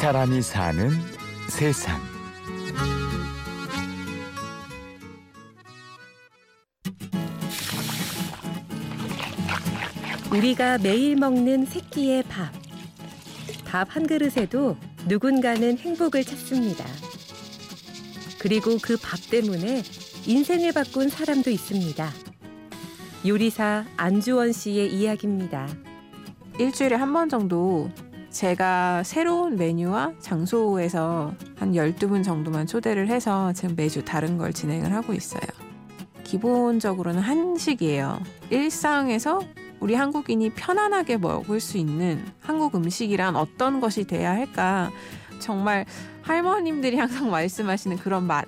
사람이 사는 세상. 우리가 매일 먹는 새끼의 밥. 밥 한 그릇에도 누군가는 행복을 찾습니다. 그리고 그 밥 때문에 인생을 바꾼 사람도 있습니다. 요리사 안주원 씨의 이야기입니다. 일주일에 한 번 정도 제가 새로운 메뉴와 장소에서 한 12분 정도만 초대를 해서 지금 매주 다른 걸 진행을 하고 있어요. 기본적으로는 한식이에요. 일상에서 우리 한국인이 편안하게 먹을 수 있는 한국 음식이란 어떤 것이 돼야 할까? 정말 할머님들이 항상 말씀하시는 그런 맛.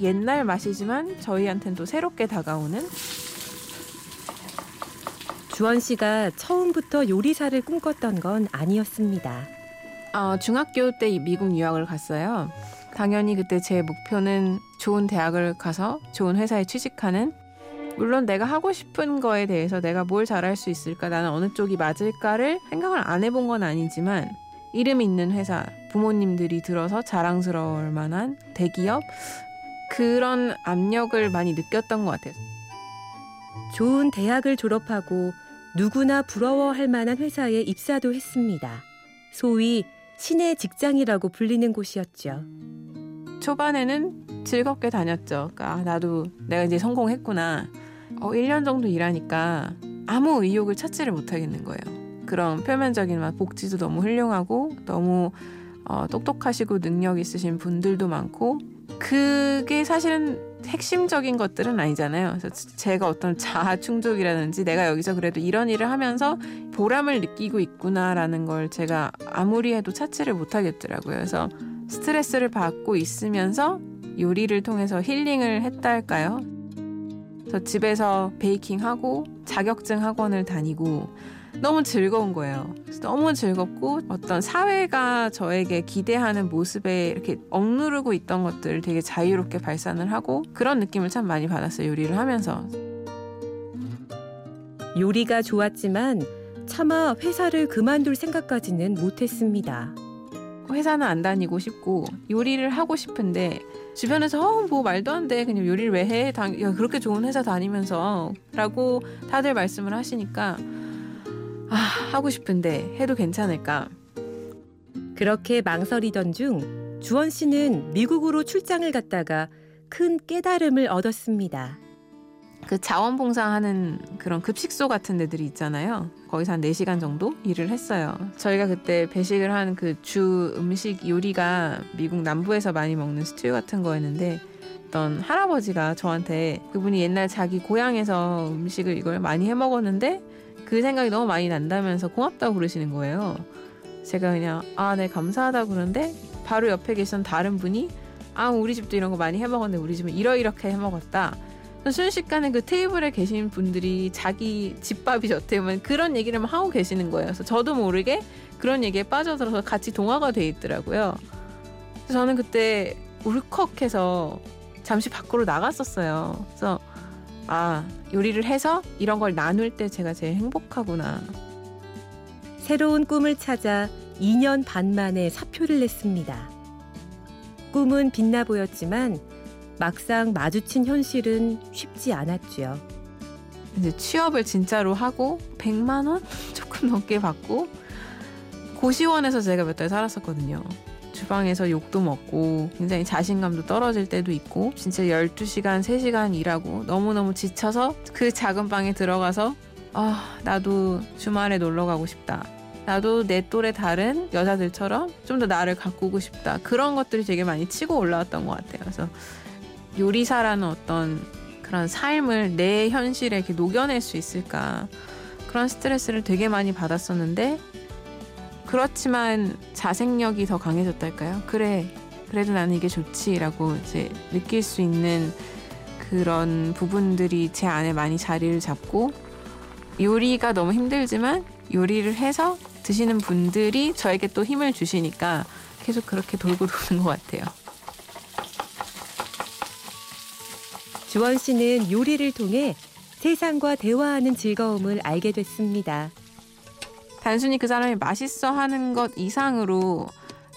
옛날 맛이지만 저희한테는 또 새롭게 다가오는 주원 씨가 처음부터 요리사를 꿈꿨던 건 아니었습니다. 어, 중학교 때 미국 유학을 갔어요. 당연히 그때 제 목표는 좋은 대학을 가서 좋은 회사에 취직하는 물론 내가 하고 싶은 거에 대해서 내가 뭘 잘할 수 있을까 나는 어느 쪽이 맞을까를 생각을 안 해본 건 아니지만 이름 있는 회사 부모님들이 들어서 자랑스러울 만한 대기업 그런 압력을 많이 느꼈던 것 같아요. 좋은 대학을 졸업하고 누구나 부러워할 만한 회사에 입사도 했습니다. 소위 신의 직장이라고 불리는 곳이었죠. 초반에는 즐겁게 다녔죠. 그러니까 아, 나도 내가 이제 성공했구나. 어, 1년 정도 일하니까 아무 의욕을 찾지를 못하겠는 거예요. 그런 표면적인 복지도 너무 훌륭하고 너무 어, 똑똑하시고 능력 있으신 분들도 많고 그게 사실은 핵심적인 것들은 아니잖아요. 그래서 제가 어떤 자아 충족이라든지 내가 여기서 그래도 이런 일을 하면서 보람을 느끼고 있구나라는 걸 제가 아무리 해도 찾지를 못하겠더라고요. 그래서 스트레스를 받고 있으면서 요리를 통해서 힐링을 했다 할까요? 그래서 집에서 베이킹하고 자격증 학원을 다니고 너무 즐거운 거예요. 너무 즐겁고 어떤 사회가 저에게 기대하는 모습에 이렇게 억누르고 있던 것들을 되게 자유롭게 발산을 하고 그런 느낌을 참 많이 받았어요. 요리를 하면서. 요리가 좋았지만 차마 회사를 그만둘 생각까지는 못했습니다. 회사는 안 다니고 싶고 요리를 하고 싶은데 주변에서 어, 뭐 말도 안 돼. 그냥 요리를 왜 해? 당, 야, 그렇게 좋은 회사 다니면서 라고 다들 말씀을 하시니까 아, 하고 싶은데 해도 괜찮을까? 그렇게 망설이던 중 주원 씨는 미국으로 출장을 갔다가 큰 깨달음을 얻었습니다. 그 자원봉사하는 그런 급식소 같은 데들이 있잖아요. 거기서 한 4시간 정도 일을 했어요. 저희가 그때 배식을 한 그 주 음식 요리가 미국 남부에서 많이 먹는 스튜 같은 거였는데 어떤 할아버지가 저한테 그분이 옛날 자기 고향에서 음식을 이걸 많이 해 먹었는데 그 생각이 너무 많이 난다면서 고맙다고 그러시는 거예요. 제가 그냥 아, 네 감사하다 그러는데 바로 옆에 계신 다른 분이 아, 우리 집도 이런 거 많이 해 먹었는데 우리 집은 이러이렇게 해 먹었다. 순식간에 그 테이블에 계신 분들이 자기 집밥이 좋대면 그런 얘기를 막 하고 계시는 거예요. 그래서 저도 모르게 그런 얘기에 빠져들어서 같이 동화가 돼 있더라고요. 그래서 저는 그때 울컥해서 잠시 밖으로 나갔었어요. 그래서 아, 요리를 해서 이런 걸 나눌 때 제가 제일 행복하구나. 새로운 꿈을 찾아 2년 반 만에 사표를 냈습니다. 꿈은 빛나 보였지만 막상 마주친 현실은 쉽지 않았죠. 이제 취업을 진짜로 하고 100만 원 조금 넘게 받고 고시원에서 제가 몇 달 살았었거든요. 주방에서 욕도 먹고 굉장히 자신감도 떨어질 때도 있고 진짜 12시간, 3시간 일하고 너무너무 지쳐서 그 작은 방에 들어가서 아, 나도 주말에 놀러 가고 싶다. 나도 내 또래 다른 여자들처럼 좀 더 나를 가꾸고 싶다. 그런 것들이 되게 많이 치고 올라왔던 것 같아요. 그래서 요리사라는 어떤 그런 삶을 내 현실에 이렇게 녹여낼 수 있을까. 그런 스트레스를 되게 많이 받았었는데 그렇지만 자생력이 더 강해졌달까요? 그래, 그래도 나는 이게 좋지라고 이제 느낄 수 있는 그런 부분들이 제 안에 많이 자리를 잡고 요리가 너무 힘들지만 요리를 해서 드시는 분들이 저에게 또 힘을 주시니까 계속 그렇게 돌고 도는 것 같아요. 주원 씨는 요리를 통해 세상과 대화하는 즐거움을 알게 됐습니다. 단순히 그 사람이 맛있어 하는 것 이상으로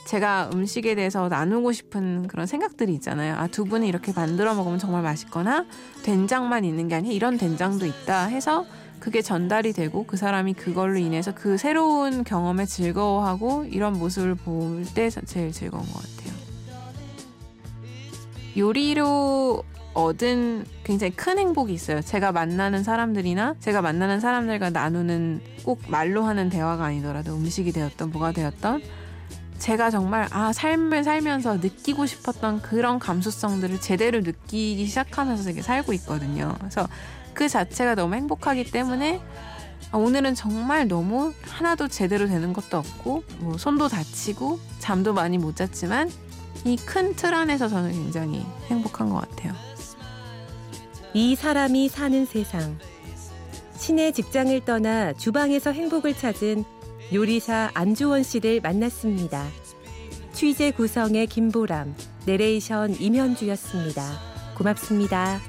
제가 음식에 대해서 나누고 싶은 그런 생각들이 있잖아요. 아, 두 분이 이렇게 만들어 먹으면 정말 맛있거나 된장만 있는 게 아니라 이런 된장도 있다 해서 그게 전달이 되고 그 사람이 그걸로 인해서 그 새로운 경험에 즐거워하고 이런 모습을 볼 때 제일 즐거운 것 같아요. 요리로 얻은 굉장히 큰 행복이 있어요. 제가 만나는 사람들이나 제가 만나는 사람들과 나누는 꼭 말로 하는 대화가 아니더라도 음식이 되었던 뭐가 되었던 제가 정말 아 삶을 살면서 느끼고 싶었던 그런 감수성들을 제대로 느끼기 시작하면서 되게 살고 있거든요. 그래서 그 자체가 너무 행복하기 때문에 아, 오늘은 정말 너무 하나도 제대로 되는 것도 없고 뭐 손도 다치고 잠도 많이 못 잤지만 이 큰 틀 안에서 저는 굉장히 행복한 것 같아요. 이 사람이 사는 세상. 신의 직장을 떠나 주방에서 행복을 찾은 요리사 안주원 씨를 만났습니다. 취재 구성의 김보람, 내레이션 임현주였습니다. 고맙습니다.